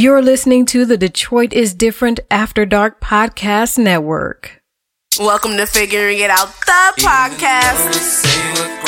You're listening to the Detroit is Different After Dark Podcast Network. Welcome to Figuring It Out, the podcast. Say we're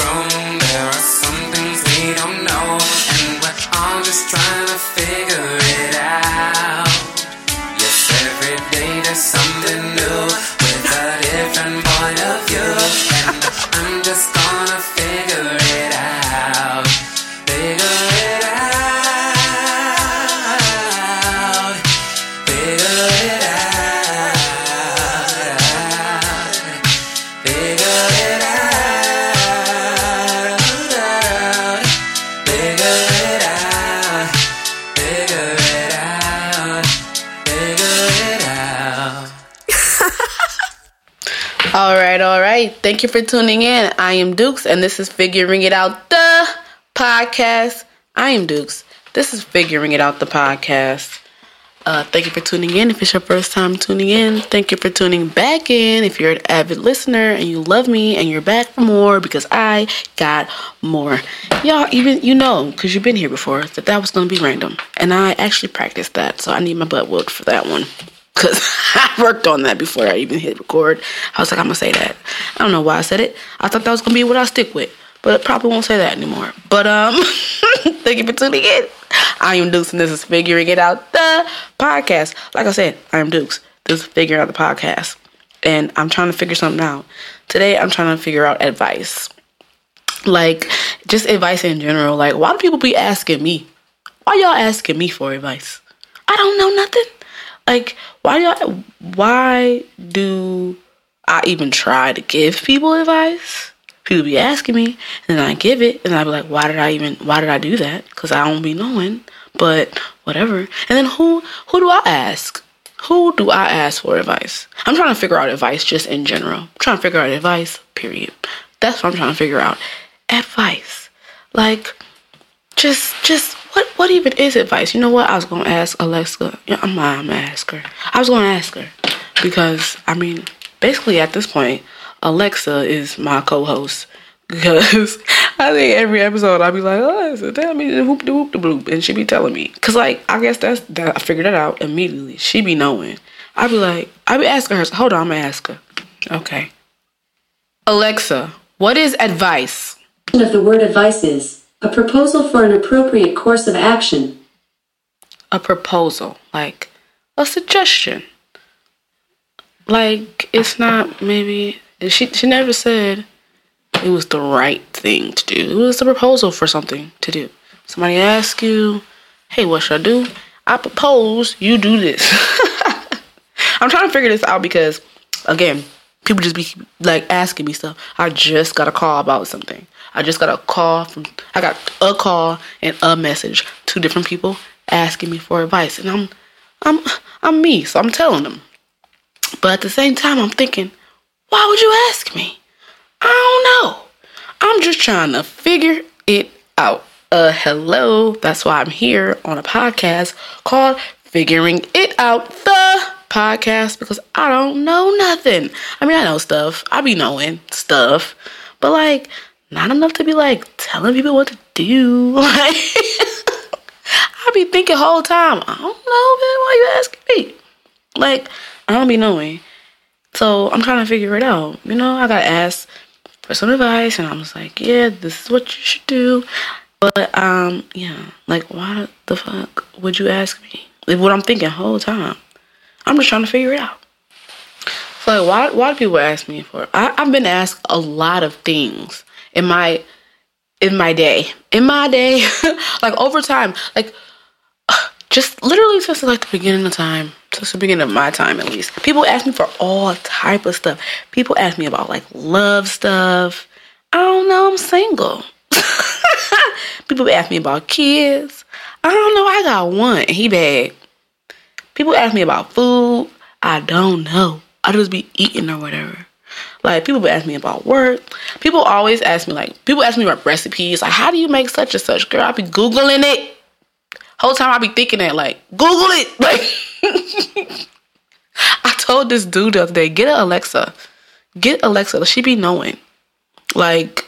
All right, all right. Thank you for tuning in. I am Dukes, and this is Figuring It Out, the podcast. I am Dukes. This is Figuring It Out, the podcast. Uh, thank you for tuning in. If it's your first time tuning in, thank you for tuning back in. If you're an avid listener and you love me and you're back for more because I got more. Y'all, even you know, because you've been here before, that that was going to be random. And I actually practiced that, so I need my butt whooped for that one. Because I worked on that before I even hit record. I was like, I'm to say that. I don't know why I said it. I thought that was to be what I stick with. But I probably won't say that anymore. But um, thank you for tuning in. I am Dukes, and this is Figuring It Out, the podcast. Like I said, I am Dukes. This is Figuring Out the podcast. And I'm trying to figure something out. Today, I'm trying to figure out advice. Like, just advice in general. Like, why do people be asking me? Why y'all asking me for advice? I don't know nothing. Like, why y'all? Why do I even try to give people advice? People be asking me, and then I give it, and I be like, why did I even? Why did I do that? Because I don't be knowing. But whatever. And then who? Who do I ask? Who do I ask for advice? I'm trying to figure out advice just in general. I'm trying to figure out advice. Period. That's what I'm trying to figure out. Advice. Like, just just what what even is advice? You know what? I was gonna ask Alexa. Yeah, I'm, I'm gonna ask her. I was gonna ask her because I mean, basically at this point, Alexa is my co-host because I think every episode I'll be like, Alexa, tell me the whoop de whoop de bloop, and she be telling me. Cause like I guess that's that I figured that out immediately. She be knowing. I be like, I be asking her. Hold on, I'm gonna ask her. Okay. Alexa, what is advice? the word advice is a proposal for an appropriate course of action. a proposal, like a suggestion. Like it's not maybe she she never said it was the right thing to do. It was a proposal for something to do. Somebody asks you, "Hey, what should I do?" I propose you do this. I'm trying to figure this out because again, people just be like asking me stuff. I just got a call about something. I just got a call from I got a call and a message. Two different people asking me for advice. And I'm I'm I'm me, so I'm telling them. But at the same time I'm thinking, why would you ask me? I don't know. I'm just trying to figure it out. Uh hello. That's why I'm here on a podcast called Figuring It Out the podcast because I don't know nothing. I mean, I know stuff. I be knowing stuff, but like not enough to be like telling people what to do. Like I be thinking whole time. I don't know, man. Why you asking me? Like I don't be knowing. So I'm trying to figure it out. You know, I got asked for some advice, and I was like, yeah, this is what you should do. But um, yeah, like why the fuck would you ask me? Like what I'm thinking whole time. I'm just trying to figure it out. So like, why why do people ask me for? I, I've been asked a lot of things in my in my day, in my day, like over time, like just literally since like the beginning of time, since the beginning of my time at least. People ask me for all type of stuff. People ask me about like love stuff. I don't know. I'm single. People ask me about kids. I don't know. I got one. He bad. People ask me about food. I don't know. I just be eating or whatever. Like people asking me about work. People always ask me like people ask me about recipes. Like how do you make such and such? Girl, I be googling it. Whole time I be thinking that like Google it. Like I told this dude the other day, get an Alexa. Get Alexa. She be knowing. Like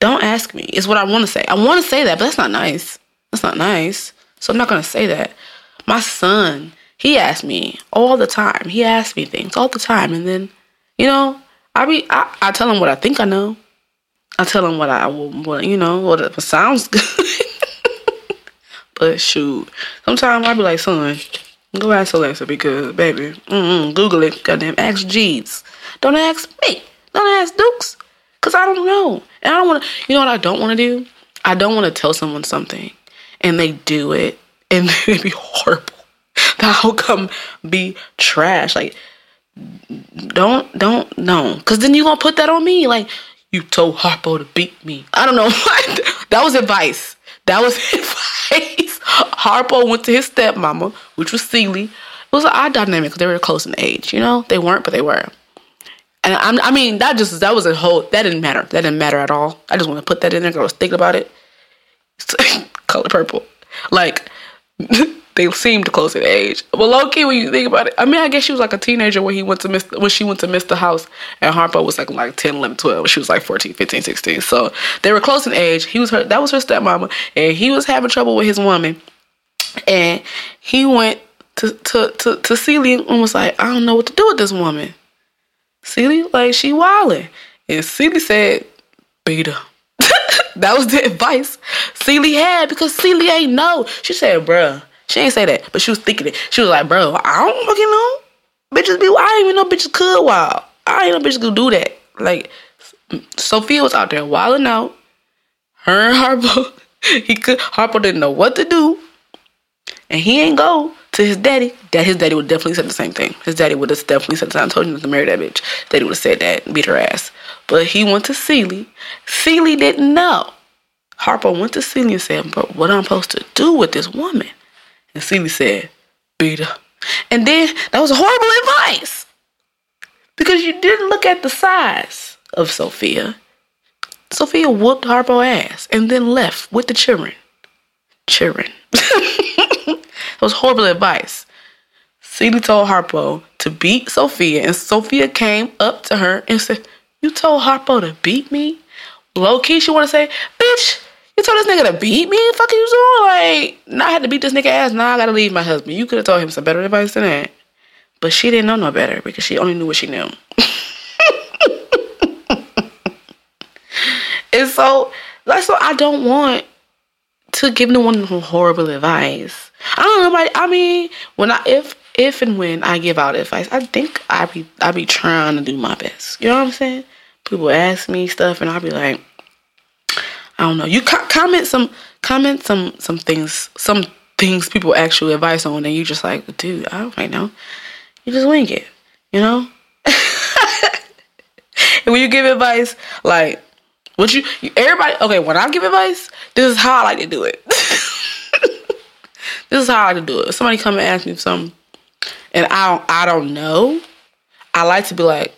don't ask me. Is what I want to say. I want to say that, but that's not nice. That's not nice. So I'm not gonna say that. My son, he asked me all the time. He asked me things all the time, and then, you know, I be I, I tell them what I think I know. I tell them what I what you know what, sounds good. but shoot, sometimes I be like, son, go ask Alexa because baby, mm-mm, Google it. Goddamn, ask Jeeves. Don't ask me. Don't ask Dukes. Cause I don't know, and I don't want to. You know what I don't want to do? I don't want to tell someone something, and they do it, and it be horrible. The outcome be trash. Like, don't don't no, cause then you gonna put that on me. Like, you told Harpo to beat me. I don't know. What that was advice. That was advice. Harpo went to his stepmama, which was Celie. It was an odd dynamic because they were close in age. You know, they weren't, but they were. And I'm, I mean, that just that was a whole. That didn't matter. That didn't matter at all. I just want to put that in there. 'cause I was thinking about it. Color purple, like they seemed close in age. But low key, when you think about it, I mean, I guess she was like a teenager when he went to miss when she went to miss the house, and Harpo was like like 10, 11, 12. She was like 14, 15, 16. So they were close in age. He was her. That was her stepmama, and he was having trouble with his woman, and he went to to to to Celie and was like, I don't know what to do with this woman. Celie, like she wildin'. And Celie said, beat her. that was the advice Celie had because Celie ain't know. She said, bruh. She ain't say that, but she was thinking it. She was like, bro, I don't fucking know. Bitches be, I even know bitches could wild. I didn't know bitches could do that. Like, Sofia was out there wilding out. Her and Harpo, he could, Harpo didn't know what to do. And he ain't go to his daddy. That his daddy would definitely said the same thing. His daddy would have definitely said. I told you not to marry that bitch. Daddy would have said that beat her ass. But he went to Celie. Celie didn't know. Harpo went to Celie and said, "Bro, what am I'm supposed to do with this woman?" And said, "Beat her." And then that was horrible advice because you didn't look at the size of Sofia. Sofia whooped Harpo ass and then left with the children. Children. that was horrible advice. Celie told Harpo to beat Sofia, and Sofia came up to her and said, You told Harpo to beat me? Low key, she want to say, Bitch, you told this nigga to beat me? Fuck you doing? Like, now I had to beat this nigga ass. Now I gotta leave my husband. You could have told him some better advice than that. But she didn't know no better because she only knew what she knew. and so, that's what I don't want to give no one horrible advice. I don't know. Nobody. I mean, when I if if and when I give out advice, I think I be I be trying to do my best. You know what I'm saying? People ask me stuff, and I'll be like, I don't know. You co- comment some comment some some things some things people ask you advice on, and you just like, dude, I don't know. You just wing it, you know. and when you give advice, like what you, you everybody okay, when I give advice, this is how I like to do it. this is how I like to do it. If somebody come and ask me something and I don't I don't know, I like to be like,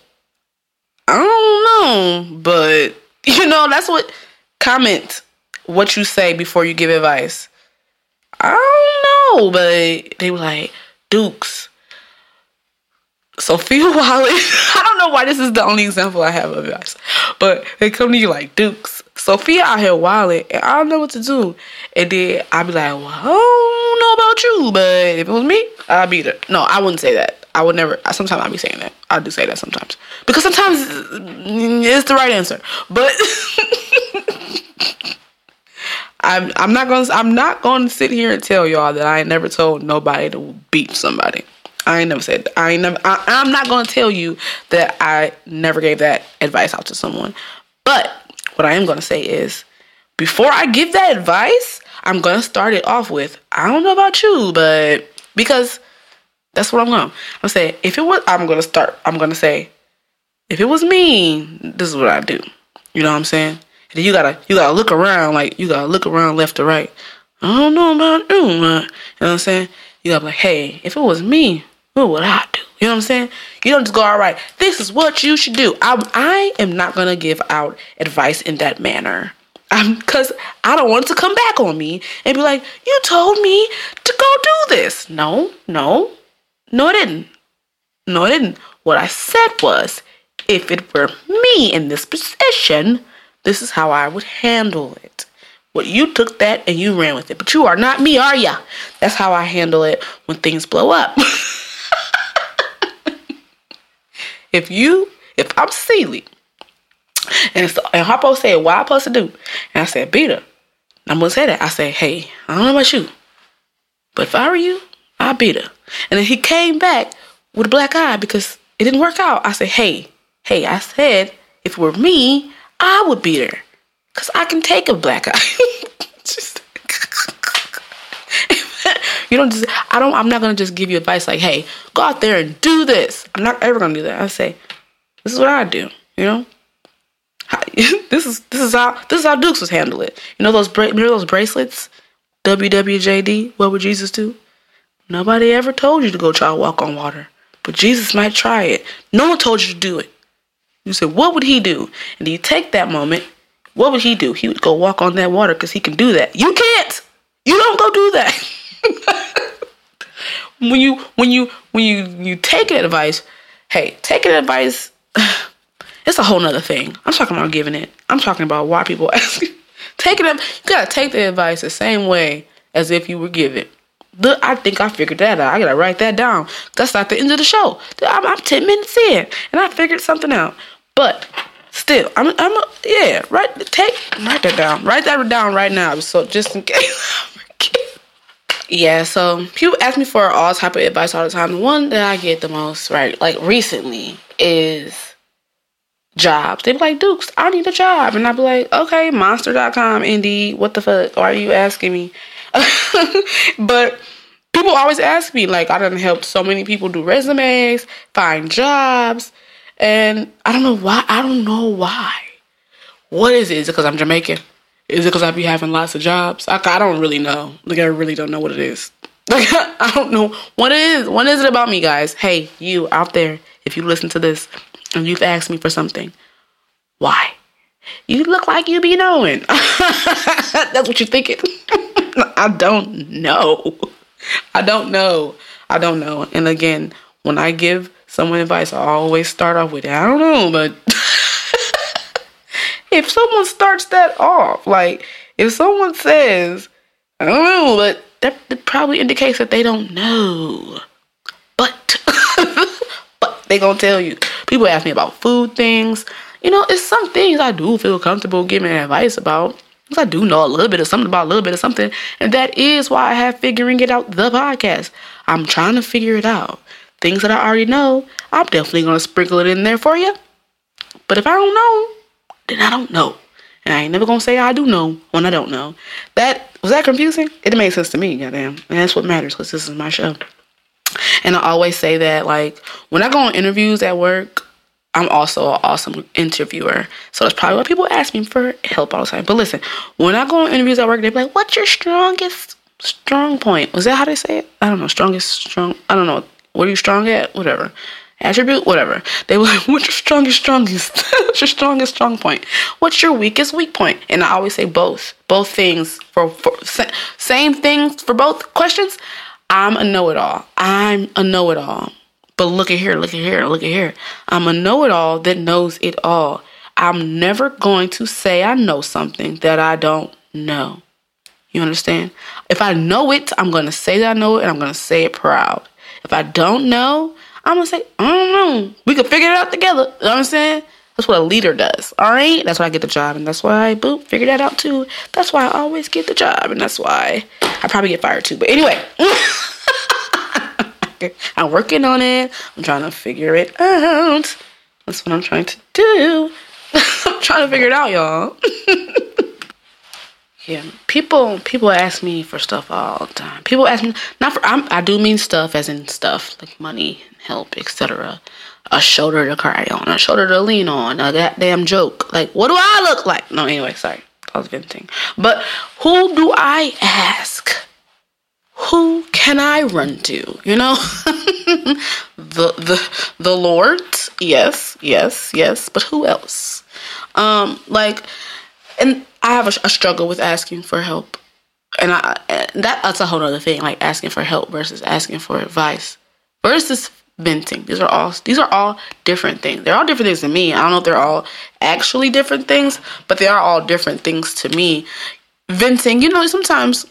I don't know, but you know, that's what comment what you say before you give advice. I don't know, but they were like, Dukes. Sofia Wallet. I don't know why this is the only example I have of advice. But they come to you like Dukes. Sofia out here wilding and I don't know what to do. And then I'd be like, well, I don't know about you, but if it was me, I'd be her. No, I wouldn't say that. I would never. Sometimes I'd be saying that. I do say that sometimes because sometimes it's the right answer. But I'm I'm not gonna I'm not gonna sit here and tell y'all that I ain't never told nobody to beat somebody. I ain't never said. I ain't never. I, I'm not gonna tell you that I never gave that advice out to someone. But what I am gonna say is, before I give that advice, I'm gonna start it off with, I don't know about you, but because that's what I'm gonna. I'm saying if it was, I'm gonna start. I'm gonna say, if it was me, this is what I do. You know what I'm saying? And you gotta you gotta look around, like you gotta look around left to right. I don't know about you, man. You know what I'm saying? You gotta be like, hey, if it was me, what would I do? You know what I'm saying? You don't just go, all right, this is what you should do. I, I am not gonna give out advice in that manner. Because I don't want it to come back on me and be like, you told me to go do this. No, no, no, I didn't. No, I didn't. What I said was, if it were me in this position, this is how I would handle it. What you took that and you ran with it, but you are not me, are ya? That's how I handle it when things blow up. if you, if I'm Celie, and it's, and Harpo said, "What I supposed to do?" And I said, "Beat her." I'm gonna say that. I said, "Hey, I don't know about you, but if I were you, I'd beat her." And then he came back with a black eye because it didn't work out. I said, "Hey, hey," I said, "If it were me, I would beat her, cause I can take a black eye." Just- you don't just. I don't. I'm not gonna just give you advice like, "Hey, go out there and do this." I'm not ever gonna do that. I say, "This is what I do." You know. This is this is how this is how Dukes was handle it. You know those bra- remember those bracelets? WWJD. What would Jesus do? Nobody ever told you to go try to walk on water, but Jesus might try it. No one told you to do it. You said, what would he do? And you take that moment. What would he do? He would go walk on that water because he can do that. You can't. You don't go do that. when you when you when you you take advice, hey, taking advice. It's a whole nother thing. I'm talking about giving it. I'm talking about why people ask. Taking it, you gotta take the advice the same way as if you were given. Look, I think I figured that out. I gotta write that down. That's not the end of the show. I'm, I'm ten minutes in, and I figured something out. But still, I'm, I'm, a, yeah. Write, take, write that down. Write that down right now, so just in case Yeah, so people ask me for all type of advice all the time. The one that I get the most, right, like recently, is jobs. They be like, Dukes, I need a job. And I be like, okay, monster.com, indeed. What the fuck are you asking me? but people always ask me, like, I done helped so many people do resumes, find jobs. And I don't know why. I don't know why. What is it? Is it because I'm Jamaican? Is it because I be having lots of jobs? I, I don't really know. Like, I really don't know what it is. Like, I don't know what it is. What is it about me, guys? Hey, you out there, if you listen to this and you've asked me for something, why? You look like you be knowing. That's what you're thinking. I don't know. I don't know. I don't know. And again, when I give someone advice, I always start off with, I don't know, but if someone starts that off, like if someone says, I don't know, but that, that probably indicates that they don't know. But but they gonna tell you. People ask me about food things. You know, it's some things I do feel comfortable giving advice about. Because I do know a little bit of something about a little bit of something. And that is why I have figuring it out the podcast. I'm trying to figure it out. Things that I already know, I'm definitely gonna sprinkle it in there for you. But if I don't know, then I don't know. And I ain't never gonna say I do know when I don't know. That was that confusing? It made sense to me, goddamn. And that's what matters because this is my show. And I always say that, like, when I go on interviews at work, I'm also an awesome interviewer. So that's probably why people ask me for help all the time. But listen, when I go on interviews at work, they be like, what's your strongest strong point? Was that how they say it? I don't know. Strongest strong. I don't know. What are you strong at? Whatever. Attribute? Whatever. They were like, what's your strongest strongest? what's your strongest strong point? What's your weakest weak point? And I always say both. Both things for, for same things for both questions. I'm a know-it-all. I'm a know-it-all. But look at here, look at here, look at here. I'm a know it all that knows it all. I'm never going to say I know something that I don't know. You understand? If I know it, I'm going to say that I know it and I'm going to say it proud. If I don't know, I'm to say, I don't know. We can figure it out together. You know what I'm saying? That's what a leader does. All right? That's why I get the job. And that's why I, boop, figure that out too. That's why I always get the job. And that's why I probably get fired too. But anyway. I'm working on it. I'm trying to figure it out. That's what I'm trying to do. I'm trying to figure it out, y'all. yeah, people people ask me for stuff all the time. People ask me not for I'm, I do mean stuff as in stuff like money, help, etc. A shoulder to cry on, a shoulder to lean on, a goddamn joke. Like, what do I look like? No, anyway, sorry, I was venting. But who do I ask? who can I run to? You know, the the the Lord. Yes, yes, yes. But who else? Um, like, and I have a, a struggle with asking for help, and I and that that's a whole other thing. Like asking for help versus asking for advice versus venting. These are all these are all different things. They're all different things to me. I don't know if they're all actually different things, but they are all different things to me venting. You know, sometimes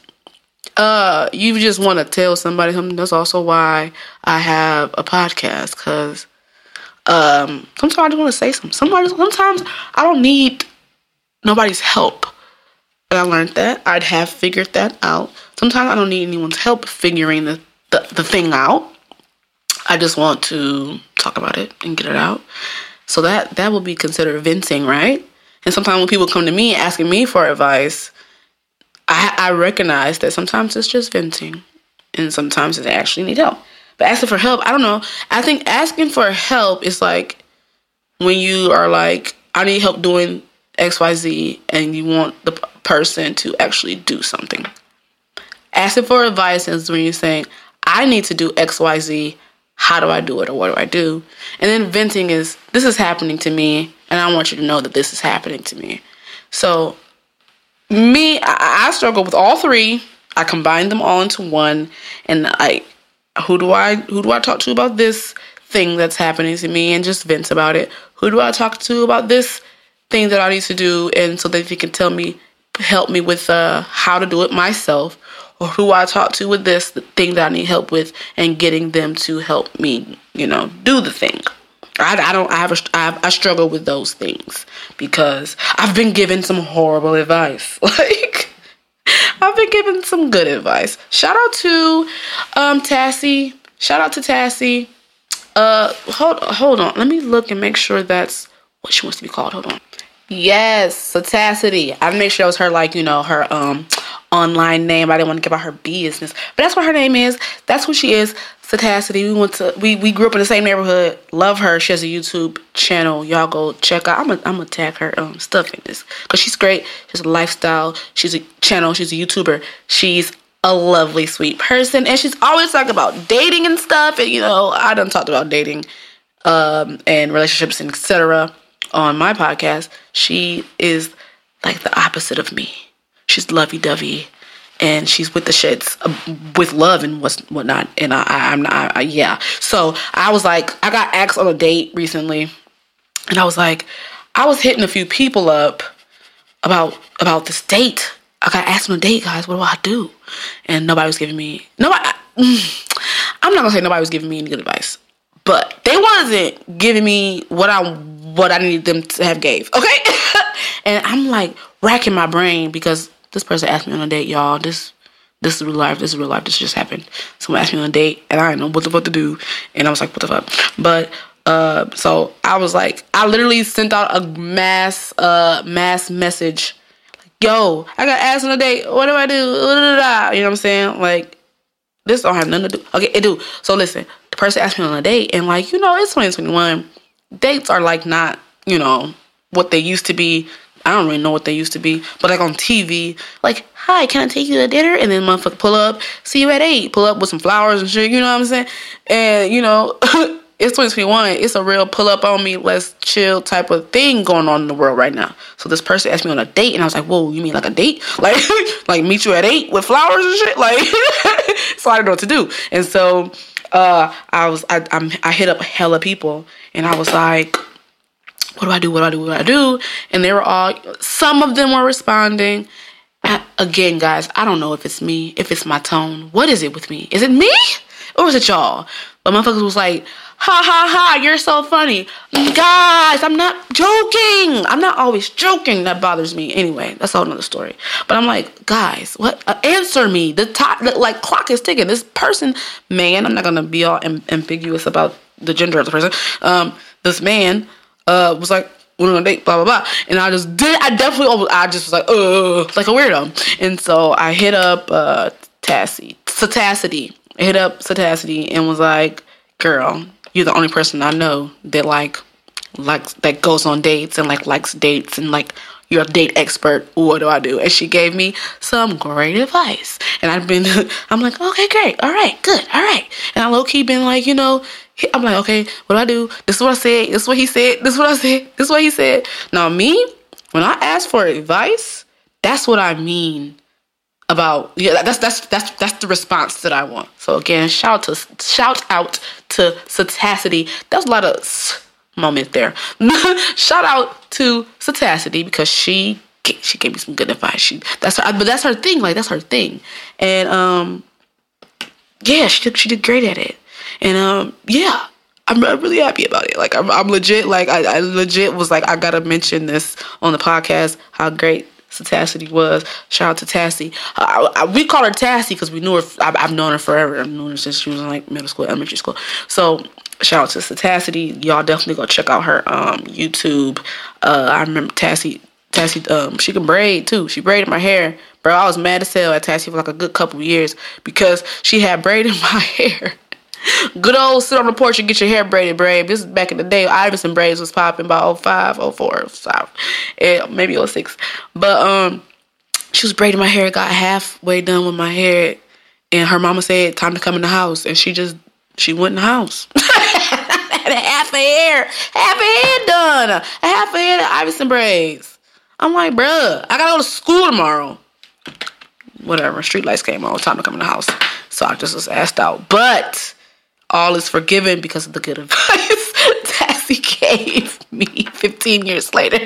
uh you just want to tell somebody something. That's also why I have a podcast because um sometimes I just want to say something. Sometimes sometimes I don't need nobody's help. And I learned that. I'd have figured that out. Sometimes I don't need anyone's help figuring the, the, the thing out. I just want to talk about it and get it out. So that that will be considered venting, right? And sometimes when people come to me asking me for advice, I, I recognize that sometimes it's just venting, and sometimes they actually need help. But asking for help, I don't know. I think asking for help is like when you are like, I need help doing X, Y, Z, and you want the person to actually do something. Asking for advice is when you're saying, I need to do X, Y, Z. How do I do it or what do I do? And then venting is, this is happening to me, and I want you to know that this is happening to me. So me, I, I struggle with all three. I combine them all into one, and I, who do I, who do I talk to about this thing that's happening to me, and just vent about it. Who do I talk to about this thing that I need to do, and so that they can tell me, help me with uh, how to do it myself, or who I talk to with this thing that I need help with, and getting them to help me, you know, do the thing. I, I don't. I have, a, I have. I struggle with those things because I've been given some horrible advice. Like I've been given some good advice. Shout out to um Tassie. Shout out to Tassie. Uh, hold hold on. Let me look and make sure that's what she wants to be called. Hold on. Yes, Satacity. I make sure that was her like you know her um online name. I didn't want to give out her business, but that's what her name is. That's who she is. Satacity. We went to we we grew up in the same neighborhood. Love her. She has a YouTube channel. Y'all go check out. I'm gonna I'm gonna tag her um stuff in this because she's great. She's a lifestyle. She's a channel. She's a YouTuber. She's a lovely, sweet person, and she's always talking about dating and stuff. And you know, I done talked about dating, um, and relationships and etc. on my podcast. She is like the opposite of me. She's lovey dovey, and she's with the shits uh, with love and what's whatnot. And I, I I'm not, I- yeah. So I was like, I got asked on a date recently, and I was like, I was hitting a few people up about about this date. I got asked on a date, guys. What do I do? And nobody was giving me nobody. I'm not gonna say nobody was giving me any good advice, but they wasn't giving me what I what I needed them to have gave. Okay, and I'm like racking my brain because this person asked me on a date, y'all. This this is real life. This is real life. This just happened. Someone asked me on a date, and I didn't know what the fuck to do. And I was like, what the fuck? But uh, so I was like, I literally sent out a mass uh mass message, like, yo, I got asked on a date. What do I do? You know what I'm saying? Like, this don't have nothing to do. Okay, it do. So listen, the person asked me on a date, and like, you know, it's 2021. Dates are like not, you know, what they used to be. I don't really know what they used to be, but like on TV, like, hi, can I take you to dinner? And then motherfucker pull up, see you at eight, pull up with some flowers and shit, you know what I'm saying? And you know, it's 2021. It's a real pull up on me, let's chill type of thing going on in the world right now. So this person asked me on a date, and I was like, whoa, you mean like a date? Like, like meet you at eight with flowers and shit? Like, so I don't know what to do. And so uh, I was, I, I'm, I hit up a hella people, and I was like, what do I do? What do I do? What do I do? And they were all, some of them were responding. I- again, guys, I don't know if it's me, if it's my tone. What is it with me? Is it me? Or is it y'all? But motherfuckers was like, ha ha ha, you're so funny. Guys, I'm not joking. I'm not always joking. That bothers me. Anyway, that's all another story. But I'm like, guys, what? Uh, answer me. The top, the, like, clock is ticking. This person, man, I'm not gonna be all am- ambiguous about the gender of the person. Um, this man, uh, was like, went on a date, blah blah blah, and I just did. I definitely, almost, I just was like, uh, like a weirdo, and so I hit up uh, Tassie, Satacity. Hit up Satacity and was like, girl, you're the only person I know that like likes that goes on dates and like likes dates and like you're a date expert. What do I do? And she gave me some great advice. And I've been, I'm like, okay, great, all right, good, all right. And I low key been like, you know, I'm like, okay, what do I do? This is what I said. This is what he said. This is what I said. This is what he said. Now me, when I ask for advice, that's what I mean about yeah that's that's that's that's the response that I want. So again, shout to shout out to Satacity. That was a lot of s- moment there. shout out to Satacity because she she gave me some good advice. She that's her, but that's her thing. Like that's her thing, and um, yeah, she did she did great at it, and um, yeah. I'm, I'm really happy about it. Like I'm, I'm legit. Like I, I legit was like I gotta mention this on the podcast. How great Tassie was. Shout out to Tassie. I, I, we call her Tassie because we knew her. I, I've known her forever. I've known her since she was in like middle school, elementary school. So shout out to Satacity. Y'all definitely go check out her um, YouTube. Uh, I remember Tassie. Tassie, um, she can braid too. She braided my hair, bro. I was mad as hell at Tassie for like a good couple years because she had braided my hair. Good old sit on the porch and get your hair braided, braid. This is back in the day. Iverson braids was popping by 05, 04, 05, and maybe 06. But um, she was braiding my hair, got halfway done with my hair, and her mama said, "Time to come in the house," and she just she went in the house. Had a half a hair, half a head done, a half a head of Iverson braids. I'm like, bruh, I gotta go to school tomorrow. Whatever, street lights came on, time to come in the house. So I just was asked out. But all is forgiven because of the good advice Tassie gave me 15 years later.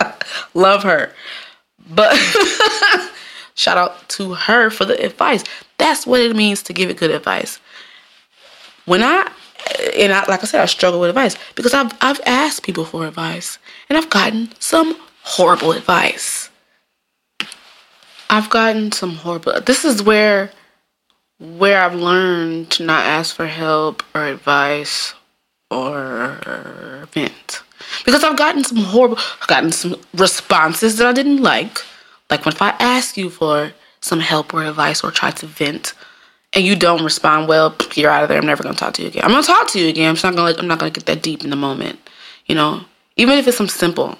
Love her. But shout out to her for the advice. That's what it means to give it good advice. When I and I, like I said, I struggle with advice because I've I've asked people for advice and I've gotten some horrible advice. I've gotten some horrible. This is where where I've learned to not ask for help or advice or vent. Because I've gotten some horrible, I've gotten some responses that I didn't like. Like when if I ask you for some help or advice or try to vent, and you don't respond well, you're out of there. I'm never gonna talk to you again. I'm gonna talk to you again. I'm not gonna. I'm not gonna get that deep in the moment. You know, even if it's some simple,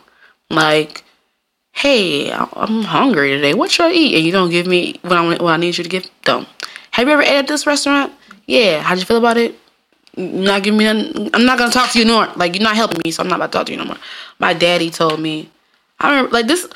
like, "Hey, I'm hungry today. What should I eat?" And you don't give me what I what I need you to give. Don't. Have you ever ate at this restaurant? Yeah. How'd you feel about it? Not giving me. I'm not gonna talk to you no more. Like you're not helping me, so I'm not about to talk to you no more. My daddy told me. I remember like this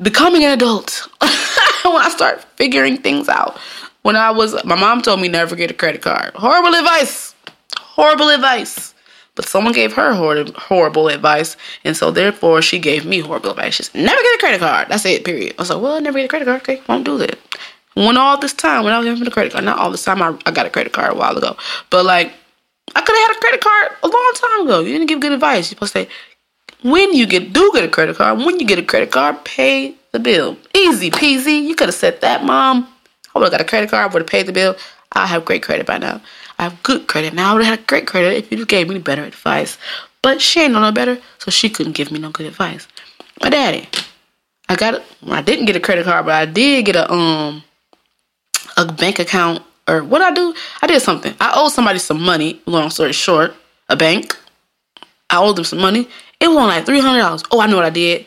becoming an adult when I start figuring things out. When I was, my mom told me never get a credit card. Horrible advice. Horrible advice. But someone gave her hor- horrible advice, and so therefore she gave me horrible advice. She said, never get a credit card. That's it. Period. I was like, well, never get a credit card. Okay, won't do that. When all this time, when I was having a credit card, not all this time, I, I got a credit card a while ago, but like I could have had a credit card a long time ago. You didn't give good advice. You're supposed to say, when you get do get a credit card, when you get a credit card, pay the bill. Easy peasy. You could have said that, mom. I would have got a credit card, I would have paid the bill. I have great credit by now. I have good credit now. I would have had great credit if you gave me better advice. But she ain't know no better, so she couldn't give me no good advice. My daddy, I got it. I didn't get a credit card, but I did get a um a bank account or what I do. I did something. I owed somebody some money. Long story short, a bank. I owed them some money. It was like three hundred dollars. Oh, I know what I did.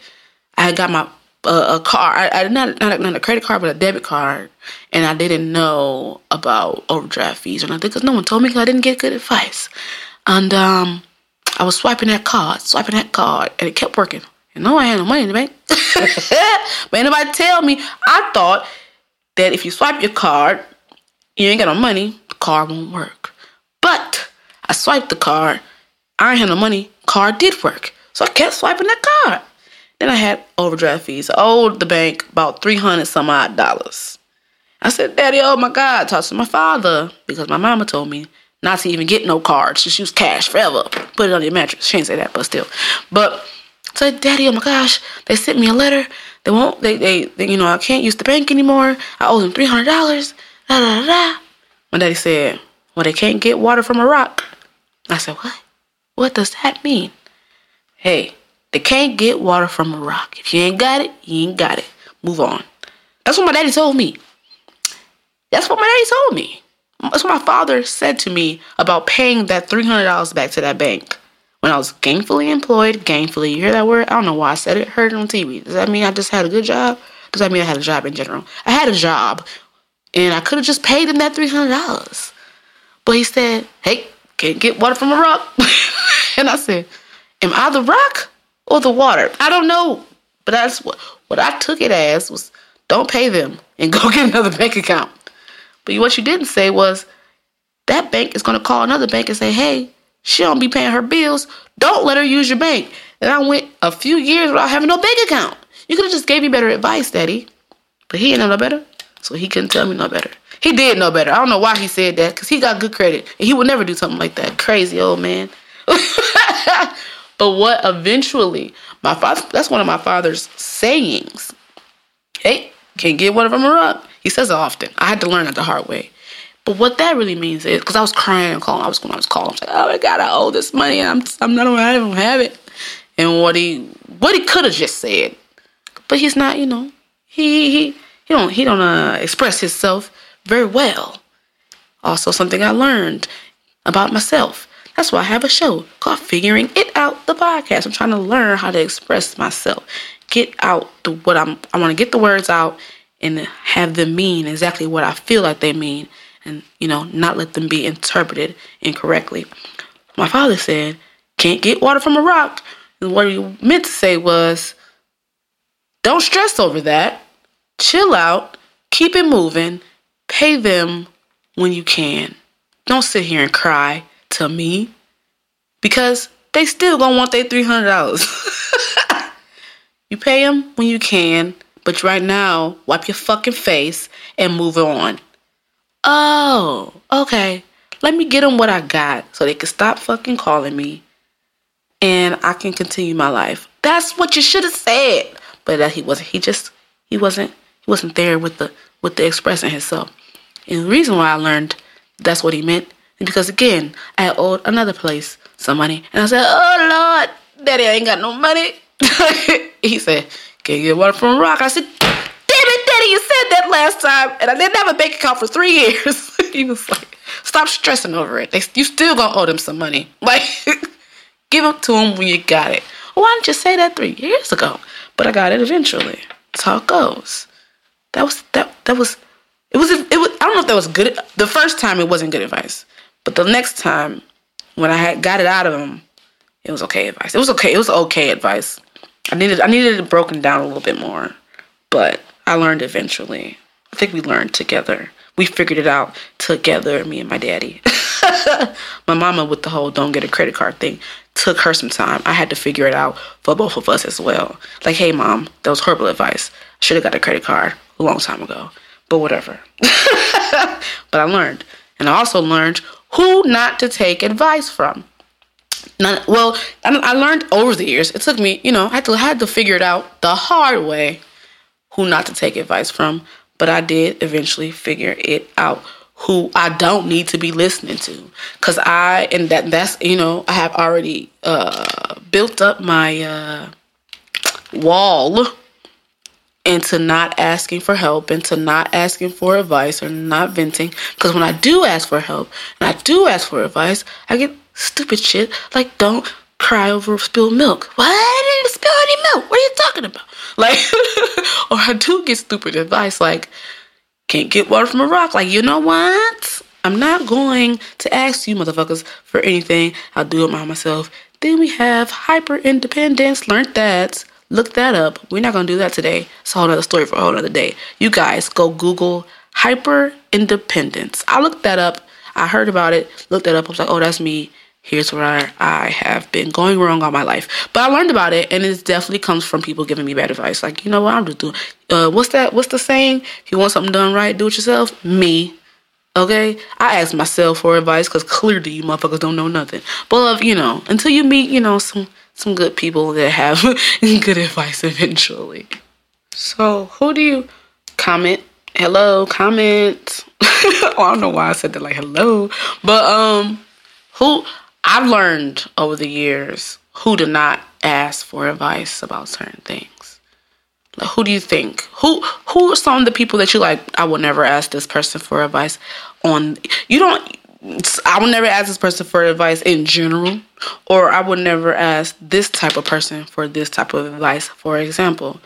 I got my uh, a car. I, I not, not not a credit card, but a debit card, and I didn't know about overdraft fees or nothing because no one told me because I didn't get good advice. And um, I was swiping that card, swiping that card, and it kept working. And no, I had no money in the bank, but anybody tell me. I thought that if you swipe your card, you ain't got no money, the card won't work. But I swiped the card. I ain't had no money. Card did work, so I kept swiping that card. Then I had overdraft fees. I owed the bank about 300 some odd dollars. I said, Daddy, oh my God, talk to my father because my mama told me not to even get no cards. Just use cash forever. Put it on your mattress. She didn't say that, but still. But I said, Daddy, oh my gosh, they sent me a letter. They won't, they, they, they you know, I can't use the bank anymore. I owe them $300. Da, da, da, da. My daddy said, well, they can't get water from a rock. I said, what? What does that mean? Hey, they can't get water from a rock. If you ain't got it, you ain't got it. Move on. That's what my daddy told me. That's what my daddy told me. That's what my father said to me about paying that $300 back to that bank when I was gainfully employed. Gainfully, you hear that word? I don't know why I said it. Heard it on TV. Does that mean I just had a good job? Does that mean I had a job in general? I had a job, and I could have just paid him that $300. But he said, hey, can't get water from a rock. and I said, am I the rock or the water? I don't know. But that's what, what I took it as was don't pay them and go get another bank account. But what you didn't say was that bank is going to call another bank and say, hey, she don't be paying her bills. Don't let her use your bank. And I went a few years without having no bank account. You could have just gave me better advice, Daddy. But he didn't know no better, so he couldn't tell me no better. He did know better. I don't know why he said that, because he got good credit. And he would never do something like that. Crazy old man. but what eventually, my father, that's one of my father's sayings. Hey, can't get one of them a rub. He says it often. I had to learn it the hard way. But what that really means is, because I was crying and calling, I was when I was calling, I was like, "Oh my God, I owe this money, I'm, I'm not, I don't have it." And what he, what he could have just said, but he's not, you know, he, he, he don't, he don't uh, express himself very well. Also, something I learned about myself. That's why I have a show called Figuring It Out, the podcast. I'm trying to learn how to express myself, get out the what I'm. I want to get the words out and have them mean exactly what I feel like they mean and you know not let them be interpreted incorrectly. My father said can't get water from a rock. And what he meant to say was don't stress over that. Chill out. Keep it moving. Pay them when you can. Don't sit here and cry to me because they still gonna want their $300 you pay them when you can but right now wipe your fucking face and move on Oh, okay. Let me get them what I got so they can stop fucking calling me and I can continue my life. That's what you should have said. But that he wasn't. He just he wasn't he wasn't there with the with the expressing himself. And the reason why I learned that's what he meant is because again, I owed another place some money. And I said, Oh Lord, Daddy, I ain't got no money. he said, Can you get water from rock? I said, Damn it, Daddy, you that last time, and I didn't have a bank account for three years. he was like, stop stressing over it. They, you still gonna owe them some money. Like, give it to them when you got it. Why didn't you say that three years ago? But I got it eventually. That's how it goes. That was that. That was. It was. It was. I don't know if that was good. The first time it wasn't good advice, but the next time when I had got it out of him, it was okay advice. It was okay. It was okay advice. I needed. I needed it broken down a little bit more, but I learned eventually. I think we learned together. We figured it out together, me and my daddy. my mama, with the whole don't get a credit card thing, took her some time. I had to figure it out for both of us as well. Like, hey, mom, that was horrible advice. Should have got a credit card a long time ago. But whatever. but I learned. And I also learned who not to take advice from. Not, well, I, I learned over the years. It took me, you know, I had to, I had to figure it out the hard way who not to take advice from, but I did eventually figure it out who I don't need to be listening to cuz I and that that's you know I have already uh built up my uh wall into not asking for help into not asking for advice or not venting because when I do ask for help and I do ask for advice I get stupid shit like don't cry over spilled milk. Why I didn't spill any milk? What are you talking about? Like, or I do get stupid advice like, can't get water from a rock. Like, you know what? I'm not going to ask you motherfuckers for anything. I'll do it by myself. Then we have hyper independence. Learned that. Look that up. We're not gonna do that today. It's a whole other story for a whole other day. You guys go Google hyper independence. I looked that up. I heard about it. Looked that up. I was like, oh, that's me here's where I have been going wrong all my life. But I learned about it, and it definitely comes from people giving me bad advice. Like, you know what, I'm just doing. Uh, what's that? What's the saying? If you want something done right, do it yourself. Me. Okay, I ask myself for advice because clearly you motherfuckers don't know nothing. But you know, until you meet, you know, some some good people that have good advice eventually. So, who do you comment? Hello, comment. oh, I don't know why I said that like hello, but um, who I've learned over the years who to not ask for advice about certain things. Like, who do you think? Who who are some of the people that you like? I will never ask this person for advice on. You don't. I would never ask this person for advice in general, or I would never ask this type of person for this type of advice. For example,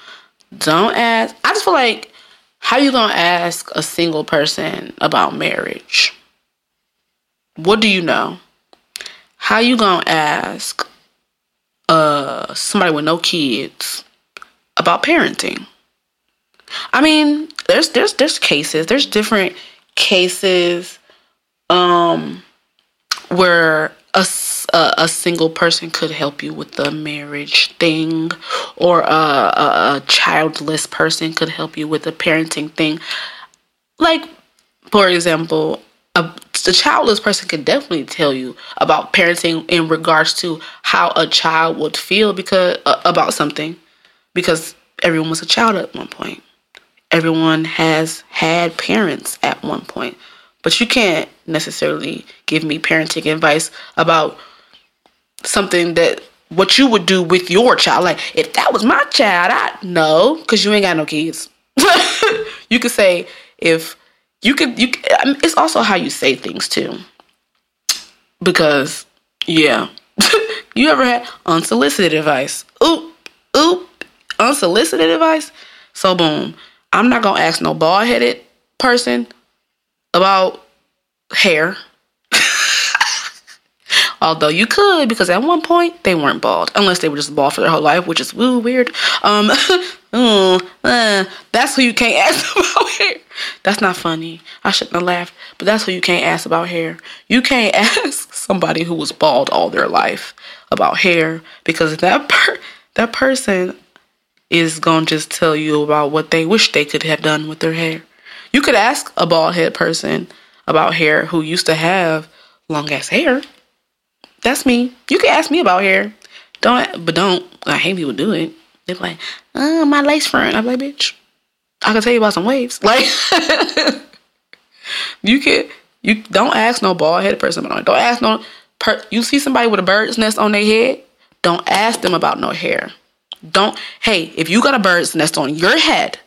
don't ask. I just feel like how you gonna ask a single person about marriage? What do you know? How you gonna ask uh somebody with no kids about parenting? I mean, there's there's there's cases, there's different cases um where a, a, a single person could help you with the marriage thing, or a, a, a childless person could help you with the parenting thing. Like, for example, a, the childless person can definitely tell you about parenting in regards to how a child would feel because uh, about something, because everyone was a child at one point. Everyone has had parents at one point, but you can't necessarily give me parenting advice about something that what you would do with your child. Like if that was my child, I no, because you ain't got no kids. you could say if you could you. It's also how you say things too. Because yeah, you ever had unsolicited advice? Oop, oop, unsolicited advice. So boom, I'm not gonna ask no bald headed person about hair. Although you could, because at one point they weren't bald, unless they were just bald for their whole life, which is woo weird. Um, mm, uh, that's who you can't ask about hair. That's not funny. I shouldn't have laughed, but that's who you can't ask about hair. You can't ask somebody who was bald all their life about hair because that per- that person is gonna just tell you about what they wish they could have done with their hair. You could ask a bald head person about hair who used to have long ass hair. That's me. You can ask me about hair. Don't, but don't. I hate people do it. They're like, uh, my lace front. I'm like, bitch, I can tell you about some waves. Like, you can. You don't ask no bald headed person about it. Don't ask no. Per, you see somebody with a bird's nest on their head. Don't ask them about no hair. Don't. Hey, if you got a bird's nest on your head,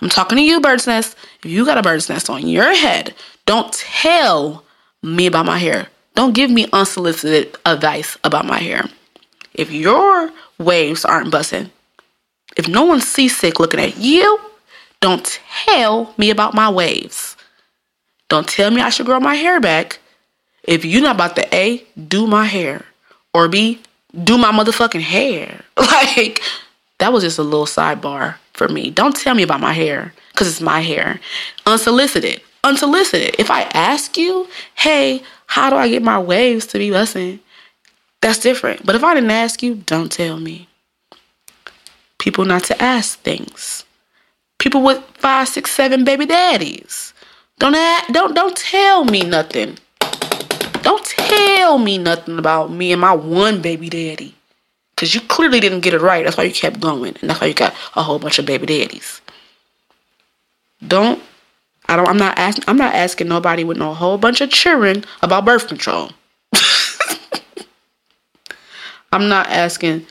I'm talking to you, bird's nest. If you got a bird's nest on your head, don't tell me about my hair. Don't give me unsolicited advice about my hair. If your waves aren't busting, if no one's seasick looking at you, don't tell me about my waves. Don't tell me I should grow my hair back if you're not about to A, do my hair, or B, do my motherfucking hair. Like, that was just a little sidebar for me. Don't tell me about my hair because it's my hair. Unsolicited. Unsolicited. If I ask you, hey, how do I get my waves to be busting? That's different. But if I didn't ask you, don't tell me. People not to ask things. People with five, six, seven baby daddies. Don't ask, don't don't tell me nothing. Don't tell me nothing about me and my one baby daddy. Cause you clearly didn't get it right. That's why you kept going. And that's why you got a whole bunch of baby daddies. Don't I don't I'm not asking I'm not asking nobody with no whole bunch of children about birth control. I'm not asking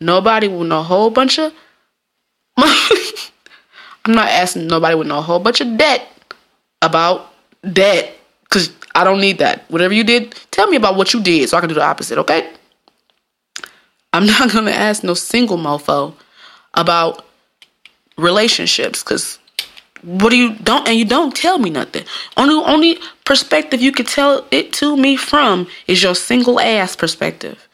nobody with no whole bunch of I'm not asking nobody with no whole bunch of debt about debt. Cause I don't need that. Whatever you did, tell me about what you did so I can do the opposite, okay? I'm not gonna ask no single mofo about relationships because what do you don't and you don't tell me nothing. Only only perspective you can tell it to me from is your single ass perspective.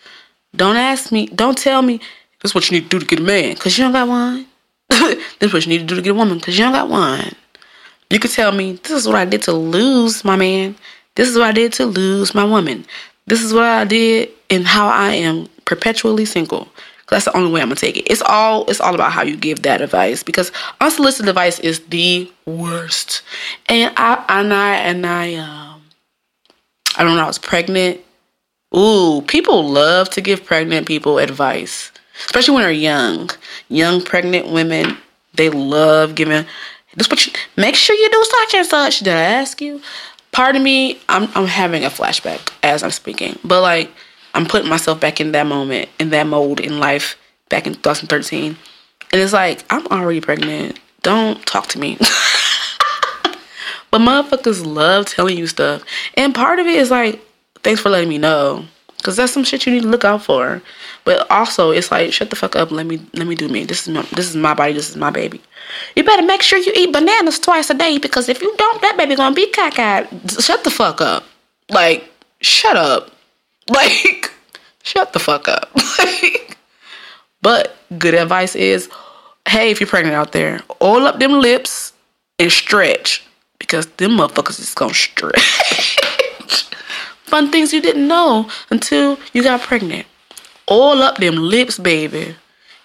Don't ask me, don't tell me this is what you need to do to get a man, cause you don't got one. this is what you need to do to get a woman, cause you don't got one. You could tell me this is what I did to lose my man. This is what I did to lose my woman. This is what I did and how I am perpetually single. That's the only way I'm gonna take it. It's all it's all about how you give that advice because unsolicited advice is the worst. And I and I and I um I don't know, I was pregnant. Ooh, people love to give pregnant people advice. Especially when they're young. Young pregnant women, they love giving this what you make sure you do such and such. Did I ask you? Pardon me, I'm I'm having a flashback as I'm speaking. But like I'm putting myself back in that moment, in that mode in life back in 2013. And it's like, I'm already pregnant. Don't talk to me. but motherfuckers love telling you stuff. And part of it is like, thanks for letting me know. Cause that's some shit you need to look out for. But also it's like, shut the fuck up, let me let me do me. This is my this is my body, this is my baby. You better make sure you eat bananas twice a day because if you don't, that baby gonna be cockeyed. Shut the fuck up. Like, shut up. Like, shut the fuck up. but good advice is, hey, if you're pregnant out there, oil up them lips and stretch because them motherfuckers is gonna stretch. fun things you didn't know until you got pregnant. Oil up them lips, baby.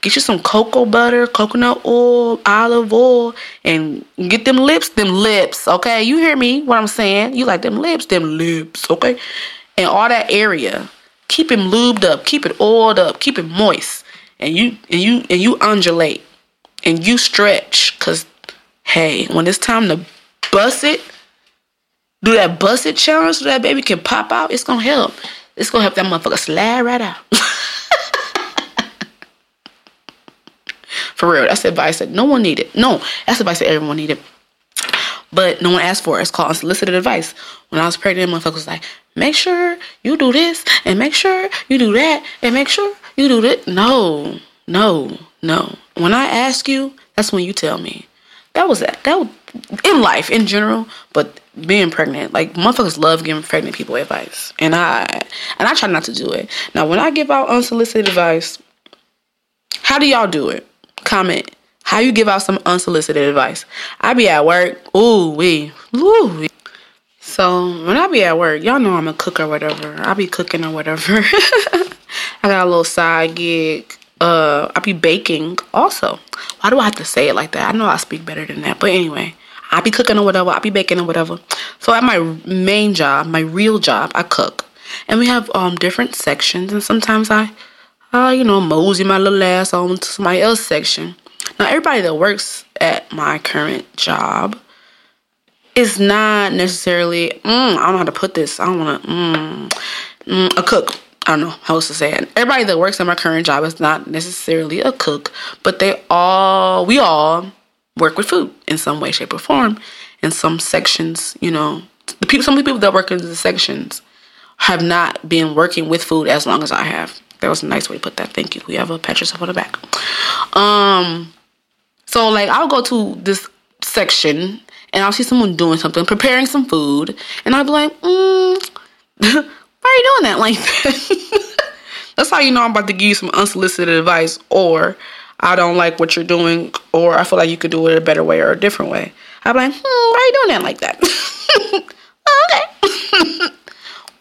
Get you some cocoa butter, coconut oil, olive oil, and get them lips, them lips, okay? You hear me? What I'm saying? You like them lips, them lips, okay? And all that area. Keep him lubed up, keep it oiled up, keep it moist. And you and you and you undulate and you stretch. Cause hey, when it's time to bust it, do that bust it challenge so that baby can pop out, it's gonna help. It's gonna help that motherfucker slide right out. For real, that's advice that no one needed. No, that's advice that everyone needed. But no one asked for it. It's called unsolicited advice. When I was pregnant, motherfucker was like, make sure you do this and make sure you do that and make sure you do that. No, no, no. When I ask you, that's when you tell me. That was that. That was in life in general, but being pregnant, like motherfuckers love giving pregnant people advice, and I and I try not to do it. Now, when I give out unsolicited advice, how do y'all do it? Comment how you give out some unsolicited advice. I be at work, ooh wee, ooh wee. So when I be at work, y'all know I'm a cook or whatever. I be cooking or whatever. I got a little side gig. Uh, I be baking also. Why do I have to say it like that? I know I speak better than that, but anyway, I be cooking or whatever. I be baking or whatever. So at my main job, my real job, I cook, and we have um different sections, and sometimes I, uh, you know, mosey my little ass on to somebody else's section. Now everybody that works at my current job is not necessarily. Mm, I don't know how to put this. I don't want to. Mm, mm, a cook. I don't know how else to say it. Everybody that works at my current job is not necessarily a cook, but they all, we all work with food in some way, shape, or form. In some sections, you know, the people, some people that work in the sections have not been working with food as long as I have. That was a nice way to put that. Thank you. We have a pat yourself on the back. Um, so like I'll go to this section and I'll see someone doing something, preparing some food, and I'll be like, mm, why are you doing that like that? That's how you know I'm about to give you some unsolicited advice, or I don't like what you're doing, or I feel like you could do it a better way or a different way. I'm like, hmm, why are you doing that like that? okay.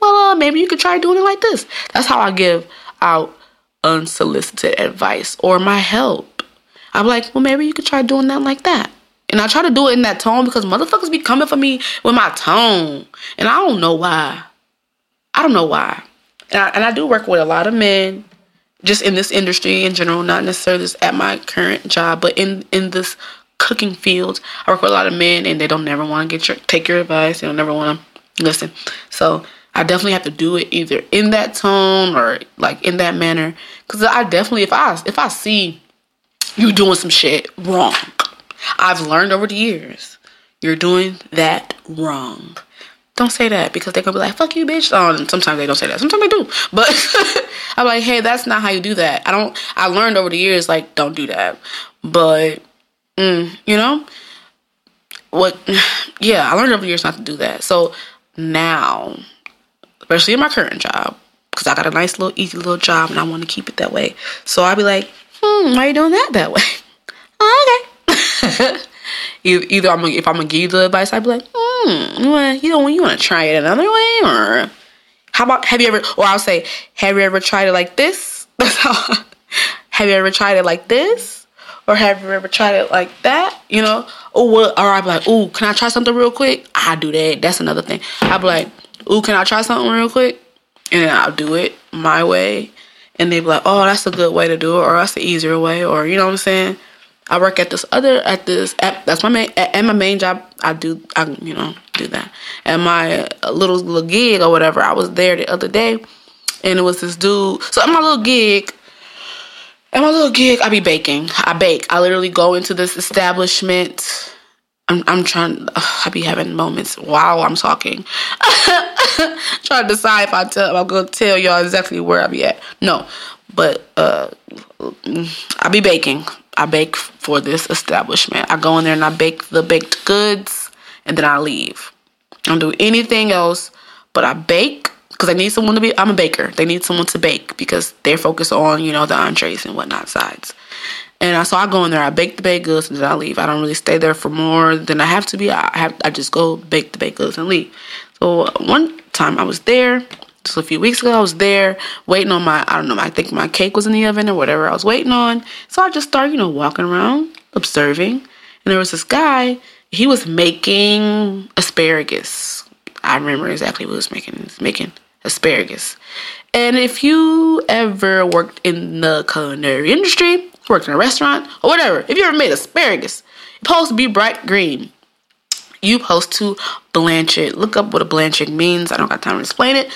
well, uh, maybe you could try doing it like this. That's how I give out unsolicited advice or my help. I'm like, well, maybe you could try doing that like that. And I try to do it in that tone because motherfuckers be coming for me with my tone. And I don't know why. I don't know why. And I, and I do work with a lot of men just in this industry in general, not necessarily just at my current job, but in, in this cooking field. I work with a lot of men and they don't never want to get your take your advice. They don't never want to listen. So I definitely have to do it either in that tone or like in that manner. Cause I definitely if I if I see you doing some shit wrong, I've learned over the years you're doing that wrong. Don't say that because they're gonna be like, fuck you, bitch. Oh, and sometimes they don't say that. Sometimes they do. But I'm like, hey, that's not how you do that. I don't I learned over the years, like, don't do that. But mm, you know? What yeah, I learned over the years not to do that. So now, especially in my current job, because I got a nice little easy little job and I want to keep it that way. So I'll be like, hmm, why are you doing that that way? oh, okay. either, I'm if I'm gonna give you the advice, I'd be like, hmm, you you know you want to try it another way, or how about have you ever? Or I'll say, have you ever tried it like this? Have you ever tried it like this? Or have you ever tried it like that? You know? Or what? Or I'd be like, ooh, can I try something real quick? I do that. That's another thing. I'd be like, ooh, can I try something real quick? And then I'll do it my way. And they'd be like, oh, that's a good way to do it, or that's the easier way, or you know what I'm saying? I work at this other at this at, that's my main at, at my main job. I do I you know do that. At my little little gig or whatever, I was there the other day, and it was this dude. So at my little gig, at my little gig, I be baking. I bake. I literally go into this establishment. I'm I'm trying. Uh, I be having moments while I'm talking, trying to decide if I tell. I'm gonna tell y'all exactly where I be at. No, but uh, I be baking. I bake for this establishment. I go in there and I bake the baked goods, and then I leave. I don't do anything else, but I bake because I need someone to be. I'm a baker. They need someone to bake because they're focused on you know the entrees and whatnot sides. And I, so I go in there, I bake the baked goods, and then I leave. I don't really stay there for more than I have to be. I have I just go bake the baked goods and leave. So uh, one time I was there, just a few weeks ago, I was there waiting on my, I don't know, I think my cake was in the oven or whatever I was waiting on. So I just started, you know, walking around, observing. And there was this guy, he was making asparagus. I remember exactly what he was making. He was making asparagus. And if you ever worked in the culinary industry, worked in a restaurant, or whatever, if you ever made asparagus, it's supposed to be bright green. You supposed to blanch it. Look up what a blanching means. I don't got time to explain it.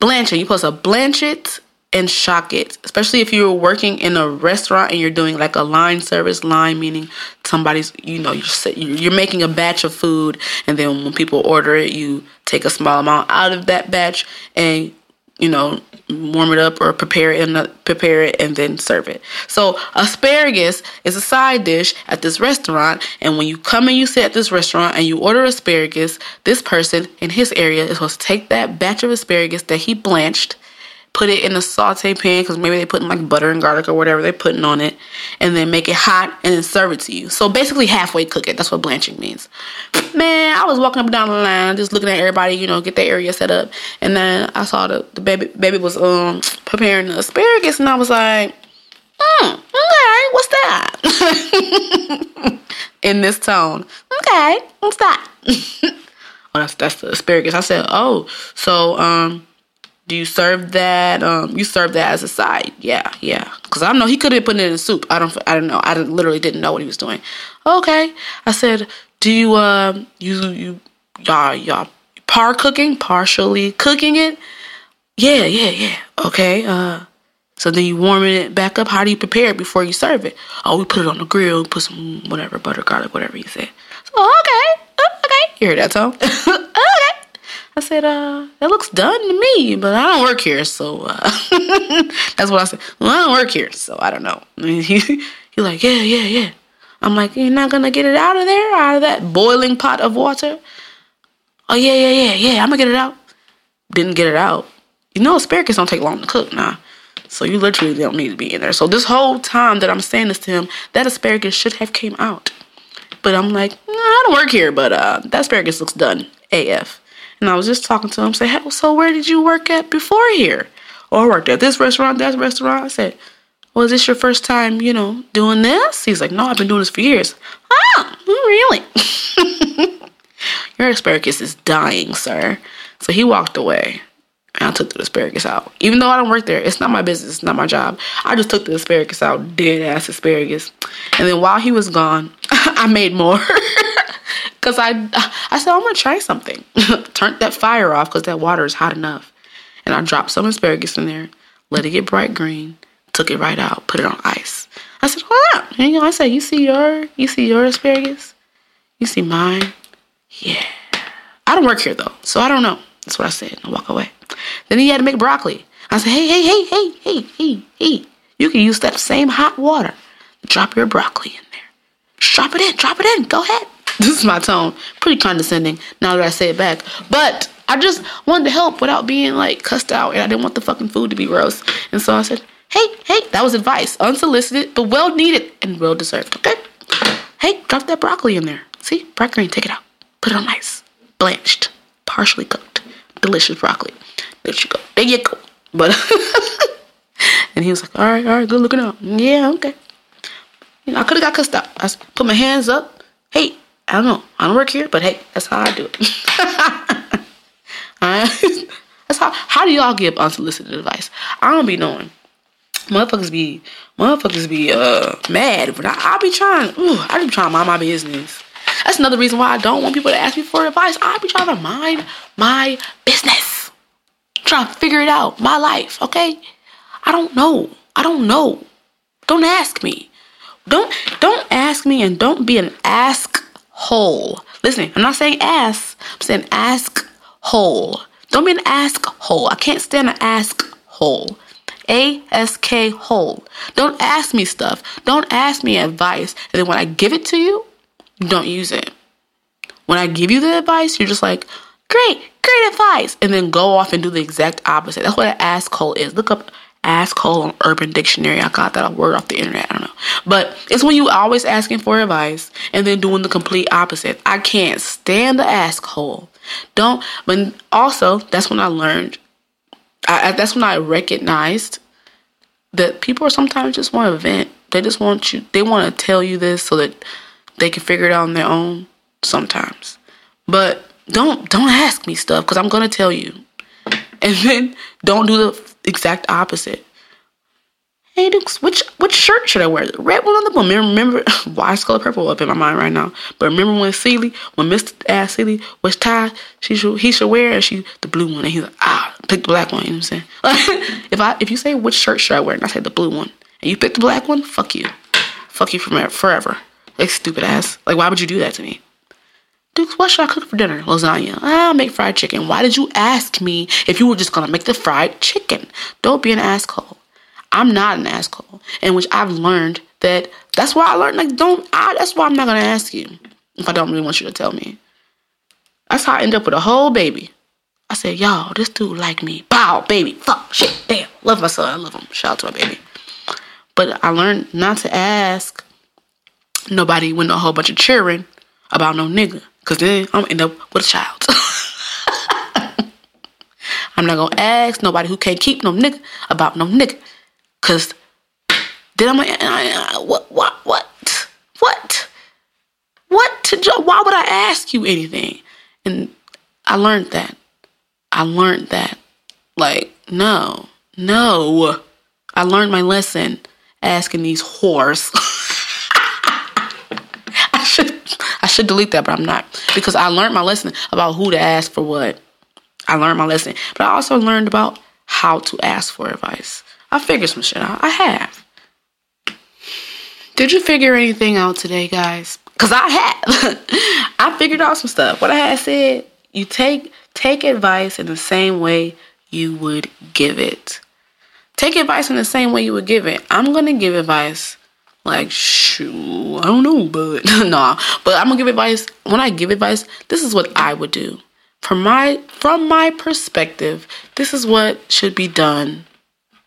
Blanching, you supposed to blanch it and shock it. Especially if you're working in a restaurant and you're doing like a line service line, meaning somebody's, you know, you're you're making a batch of food, and then when people order it, you take a small amount out of that batch and you know warm it up or prepare it and prepare it and then serve it. So asparagus is a side dish at this restaurant and when you come and you sit at this restaurant and you order asparagus, this person in his area is supposed to take that batch of asparagus that he blanched put it in a saute pan because maybe they put in like butter and garlic or whatever they're putting on it, and then make it hot and then serve it to you. So basically, halfway cook it. That's what blanching means. Man, I was walking up and down the line, just looking at everybody, you know, get their area set up, and then I saw the, the baby baby was um preparing the asparagus, and I was like, hmm, okay, what's that? in this tone, okay, what's that? oh, that's that's the asparagus. I said, oh, so um do you serve that? Um, you serve that as a side? Yeah, yeah. Because I don't know. He could have put it in soup. I don't. I don't know. I literally didn't know what he was doing. Okay. I said, do you um you you y'all y'all par cooking partially cooking it? Yeah, yeah, yeah. Okay. Uh, so then you warming it back up. How do you prepare it before you serve it? Oh, we put it on the grill. Put some whatever butter, garlic, whatever you said. So okay, okay. You heard that, Tom? okay. I said, uh, that looks done to me, but I don't work here, so uh, that's what I said. Well, I don't work here, so I don't know. he he like, yeah, yeah, yeah. I'm like, you're not gonna get it out of there, out of that boiling pot of water? Oh yeah, yeah, yeah, yeah. I'm gonna get it out. Didn't get it out. You know, asparagus don't take long to cook. Nah. So you literally don't need to be in there. So this whole time that I'm saying this to him, that asparagus should have came out. But I'm like, nah, I don't work here, but uh, that asparagus looks done. AF. And I was just talking to him, say, hey, so where did you work at before here? Or I worked at this restaurant, that restaurant. I said, well, is this your first time, you know, doing this? He's like, no, I've been doing this for years. Ah, really? your asparagus is dying, sir. So he walked away. And I took the asparagus out. Even though I don't work there, it's not my business, it's not my job. I just took the asparagus out, dead ass asparagus. And then while he was gone, I made more. Cause I, I said I'm gonna try something. Turned that fire off because that water is hot enough, and I dropped some asparagus in there, let it get bright green, took it right out, put it on ice. I said, hold up. And, you know, I said, you see your, you see your asparagus, you see mine. Yeah. I don't work here though, so I don't know. That's what I said. I walk away. Then he had to make broccoli. I said, hey, hey, hey, hey, hey, hey, hey. You can use that same hot water. Drop your broccoli in there. Drop it in. Drop it in. Go ahead. This is my tone. Pretty condescending now that I say it back. But I just wanted to help without being like cussed out and I didn't want the fucking food to be gross. And so I said, hey, hey, that was advice. Unsolicited, but well needed and well deserved. Okay? Hey, drop that broccoli in there. See? Broccoli, take it out. Put it on ice. Blanched. Partially cooked. Delicious broccoli. There you go. There you go. But and he was like, all right, all right, good looking out. Yeah, okay. You know, I could have got cussed out. I put my hands up. Hey, I don't know. I don't work here, but hey, that's how I do it. That's how how do y'all give unsolicited advice? I don't be knowing. Motherfuckers be motherfuckers be uh mad, but I, I be trying ooh, I be trying to mind my business. That's another reason why I don't want people to ask me for advice. I be trying to mind my business. Trying to figure it out. My life, okay? I don't know. I don't know. Don't ask me. Don't don't ask me and don't be an ask hole. Listen, I'm not saying ass. I'm saying ask hole. Don't be an ask hole. I can't stand an ask hole. A S K hole. Don't ask me stuff. Don't ask me advice. And then when I give it to you, you don't use it. When I give you the advice, you're just like, great, great advice. And then go off and do the exact opposite. That's what an ask hole is. Look up asshole on Urban Dictionary. I got that word off the internet. I don't know. But it's when you always asking for advice and then doing the complete opposite. I can't stand the asshole. Don't. But also, that's when I learned. I, that's when I recognized that people are sometimes just want to vent. They just want you. They want to tell you this so that they can figure it out on their own. Sometimes, but don't don't ask me stuff because I'm gonna tell you, and then don't do the exact opposite. Hey Dukes, which which shirt should I wear? The red one or the blue? Remember, remember why is color purple up in my mind right now? But remember when Celie, when Mr. asked Celie which tie she should he should wear, and she the blue one, and he's like, ah, pick the black one. You know what I'm saying? if I if you say which shirt should I wear, and I say the blue one, and you pick the black one, fuck you, fuck you from forever. Like stupid ass. Like why would you do that to me? Dukes, what should I cook for dinner? Lasagna. I'll make fried chicken. Why did you ask me if you were just gonna make the fried chicken? Don't be an asshole. I'm not an asshole. In which I've learned that that's why I learned like don't I that's why I'm not gonna ask you if I don't really want you to tell me. That's how I end up with a whole baby. I said, y'all, this dude like me. Bow, baby. Fuck, shit, damn. Love my son. I love him. Shout out to my baby. But I learned not to ask nobody with a whole bunch of cheering about no nigga. Cause then I'm gonna end up with a child. I'm not gonna ask nobody who can't keep no nigga about no nigga. Cause then I'm like, uh, uh, what, what, what, what, what? To, why would I ask you anything? And I learned that. I learned that. Like, no, no. I learned my lesson asking these whores. I should I should delete that, but I'm not because I learned my lesson about who to ask for what. I learned my lesson, but I also learned about how to ask for advice. I figured some shit out. I have. Did you figure anything out today, guys? Cause I have. I figured out some stuff. What I had said, you take take advice in the same way you would give it. Take advice in the same way you would give it. I'm gonna give advice like shoo, I don't know, but nah. But I'm gonna give advice. When I give advice, this is what I would do. From my from my perspective, this is what should be done,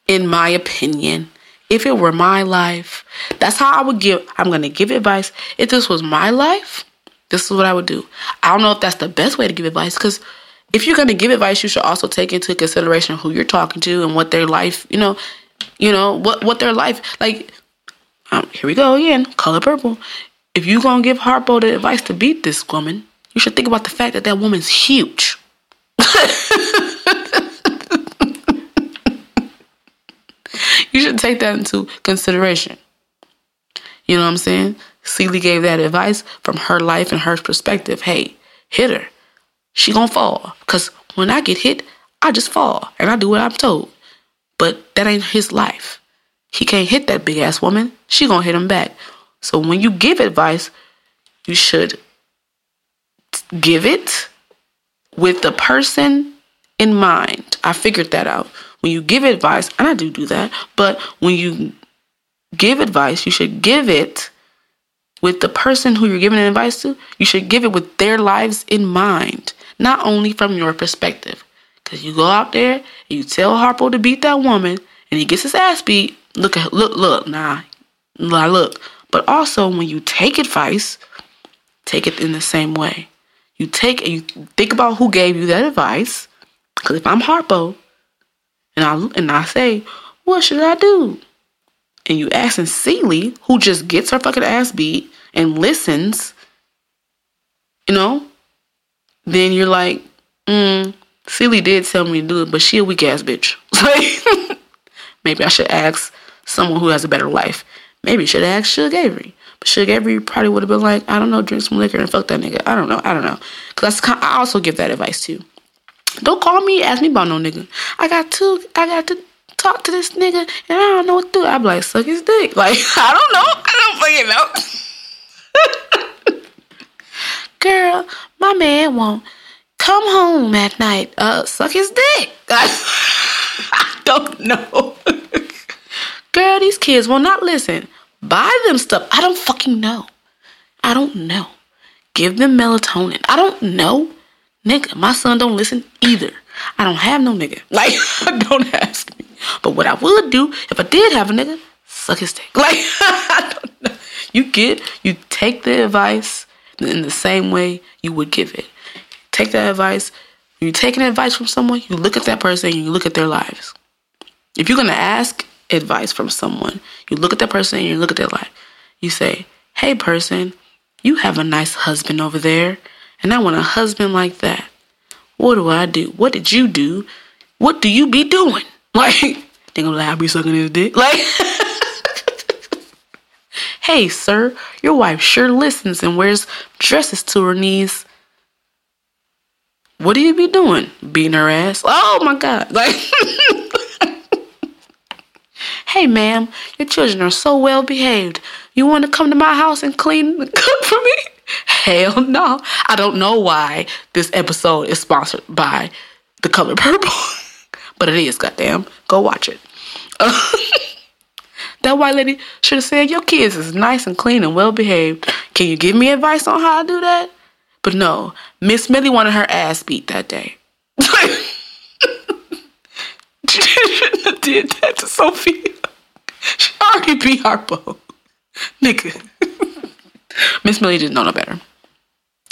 in my opinion. If it were my life, that's how I would give. I'm gonna give advice. If this was my life, this is what I would do. I don't know if that's the best way to give advice because if you're gonna give advice, you should also take into consideration who you're talking to and what their life, you know, you know what what their life like um, here we go again, color purple. If you gonna give Harpo the advice to beat this woman, you should think about the fact that that woman's huge. you should take that into consideration. You know what I'm saying? Celie gave that advice from her life and her perspective. Hey, hit her. She gonna fall. Cause when I get hit, I just fall and I do what I'm told. But that ain't his life. He can't hit that big ass woman. She gonna hit him back. So when you give advice, you should give it with the person in mind. I figured that out. When you give advice, and I do do that, but when you give advice, you should give it with the person who you're giving advice to. You should give it with their lives in mind, not only from your perspective. Because you go out there and you tell Harpo to beat that woman, and he gets his ass beat. Look at look look nah, nah look. But also when you take advice, take it in the same way. You take and you think about who gave you that advice. Because if I'm Harpo, and I and I say, what should I do? And you ask sincerely, who just gets her fucking ass beat and listens, you know, then you're like, mm, Celie did tell me to do it, but she a weak ass bitch. Like, maybe I should ask someone who has a better life. Maybe I should ask Shug Avery. But Shug Avery probably would have been like, I don't know, drink some liquor and fuck that nigga. I don't know. I don't know. Cause that's I also give that advice too. Don't call me, ask me about no nigga. I got to, I got to talk to this nigga, and I don't know what to do. I'm like, suck his dick. Like, I don't know. I don't fucking know. Girl, my man won't come home at night. Uh, suck his dick. I don't know. Girl, these kids will not listen. Buy them stuff. I don't fucking know. I don't know. Give them melatonin. I don't know. Nigga, my son don't listen either. I don't have no nigga. Like, don't ask me. But what I would do if I did have a nigga, suck his dick. Like I don't know. You get you take the advice in the same way you would give it. Take that advice. When you're taking advice from someone, you look at that person and you look at their lives. If you're gonna ask advice from someone, you look at that person and you look at their life. You say, Hey person, you have a nice husband over there, and I want a husband like that. What do I do? What did you do? What do you be doing? Like, they gonna I be sucking his dick. Like, hey, sir, your wife sure listens and wears dresses to her knees. What do you be doing? Beating her ass? Oh my God. Like, hey, ma'am, your children are so well behaved. You want to come to my house and clean and cook for me? Hell no. I don't know why this episode is sponsored by The Color Purple. but it is, goddamn. Go watch it. that white lady should have said, Your kids is nice and clean and well behaved. Can you give me advice on how to do that? But no, Miss Millie wanted her ass beat that day. did that to Sofia. She already beat Harpo. Nigga. Miss Millie didn't know no better.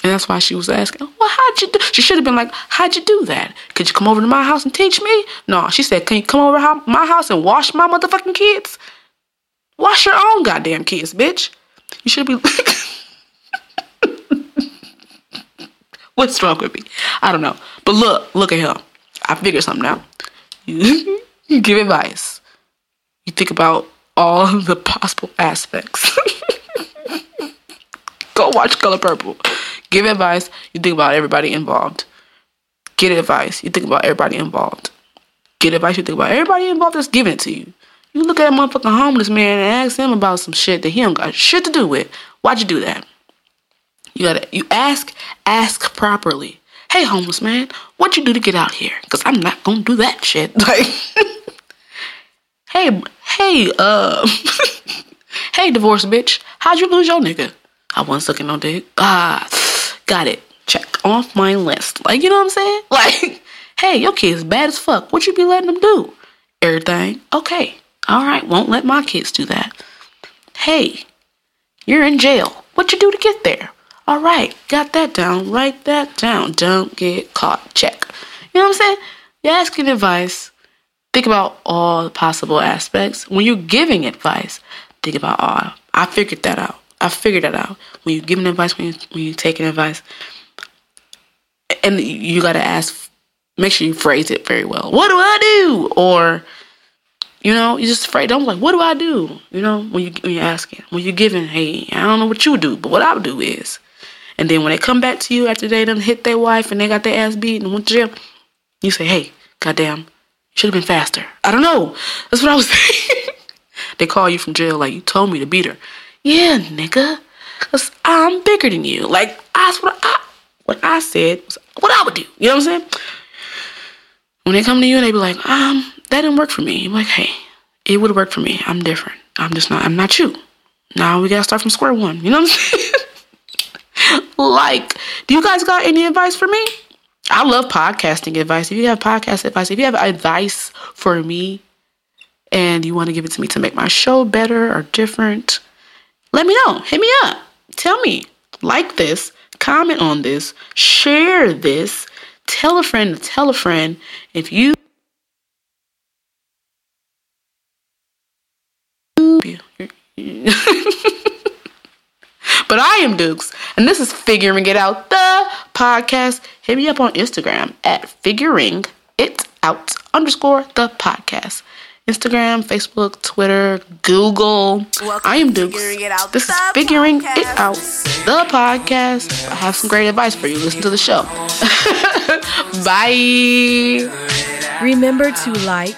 And that's why she was asking, well, how'd you do? She should have been like, how'd you do that? Could you come over to my house and teach me? No, she said, can you come over to my house and wash my motherfucking kids? Wash your own goddamn kids, bitch. You should be. What's wrong with me? I don't know. But look, look at him. I figured something out. Give advice. You think about all the possible aspects. Go watch Color Purple. Give advice. You think about everybody involved. Get advice. You think about everybody involved. Get advice. You think about everybody involved that's giving it to you. You look at a motherfucking homeless man and ask him about some shit that he don't got shit to do with. Why'd you do that? You gotta you ask, ask properly. Hey homeless man, what you do to get out here? Cause I'm not gonna do that shit. Like Hey hey uh Hey divorce bitch, how'd you lose your nigga? I wasn't sucking no dick. Ah got it. Check off my list. Like you know what I'm saying? Like, hey, your kid's bad as fuck. What you be letting them do? Everything. Okay. All right, won't let my kids do that. Hey, you're in jail. What you do to get there? All right, got that down. Write that down. Don't get caught. Check. You know what I'm saying? You're asking advice. Think about all the possible aspects. When you're giving advice, think about all. I figured that out. I figured that out. When you're giving advice, when, you, when you're taking advice, and you got to ask, make sure you phrase it very well. What do I do? Or you know, you're just afraid. I'm like, what do I do? You know, when you when you're asking, when you're giving, hey, I don't know what you do, but what I do is, and then when they come back to you after they done hit their wife and they got their ass beat and went to jail, you say, hey, goddamn, you should have been faster. I don't know. That's what I was saying. they call you from jail like you told me to beat her. Yeah, nigga, cause I'm bigger than you. Like that's what I what I said was what I would do. You know what I'm saying? When they come to you and they be like, um, that didn't work for me. You're like, hey, it would work for me. I'm different. I'm just not, I'm not you. Now we gotta start from square one. You know what I'm saying? like, do you guys got any advice for me? I love podcasting advice. If you have podcast advice, if you have advice for me and you want to give it to me to make my show better or different, let me know. Hit me up. Tell me. Like this, comment on this, share this, tell a friend to tell a friend. If you but I am Dukes, and this is Figuring It Out, the podcast. Hit me up on Instagram at Figuring It Out underscore the podcast. Instagram, Facebook, Twitter, Google. I am Dukes. This is Figuring It Out, the podcast. I have some great advice for you. Listen to the show. Bye. Remember to like,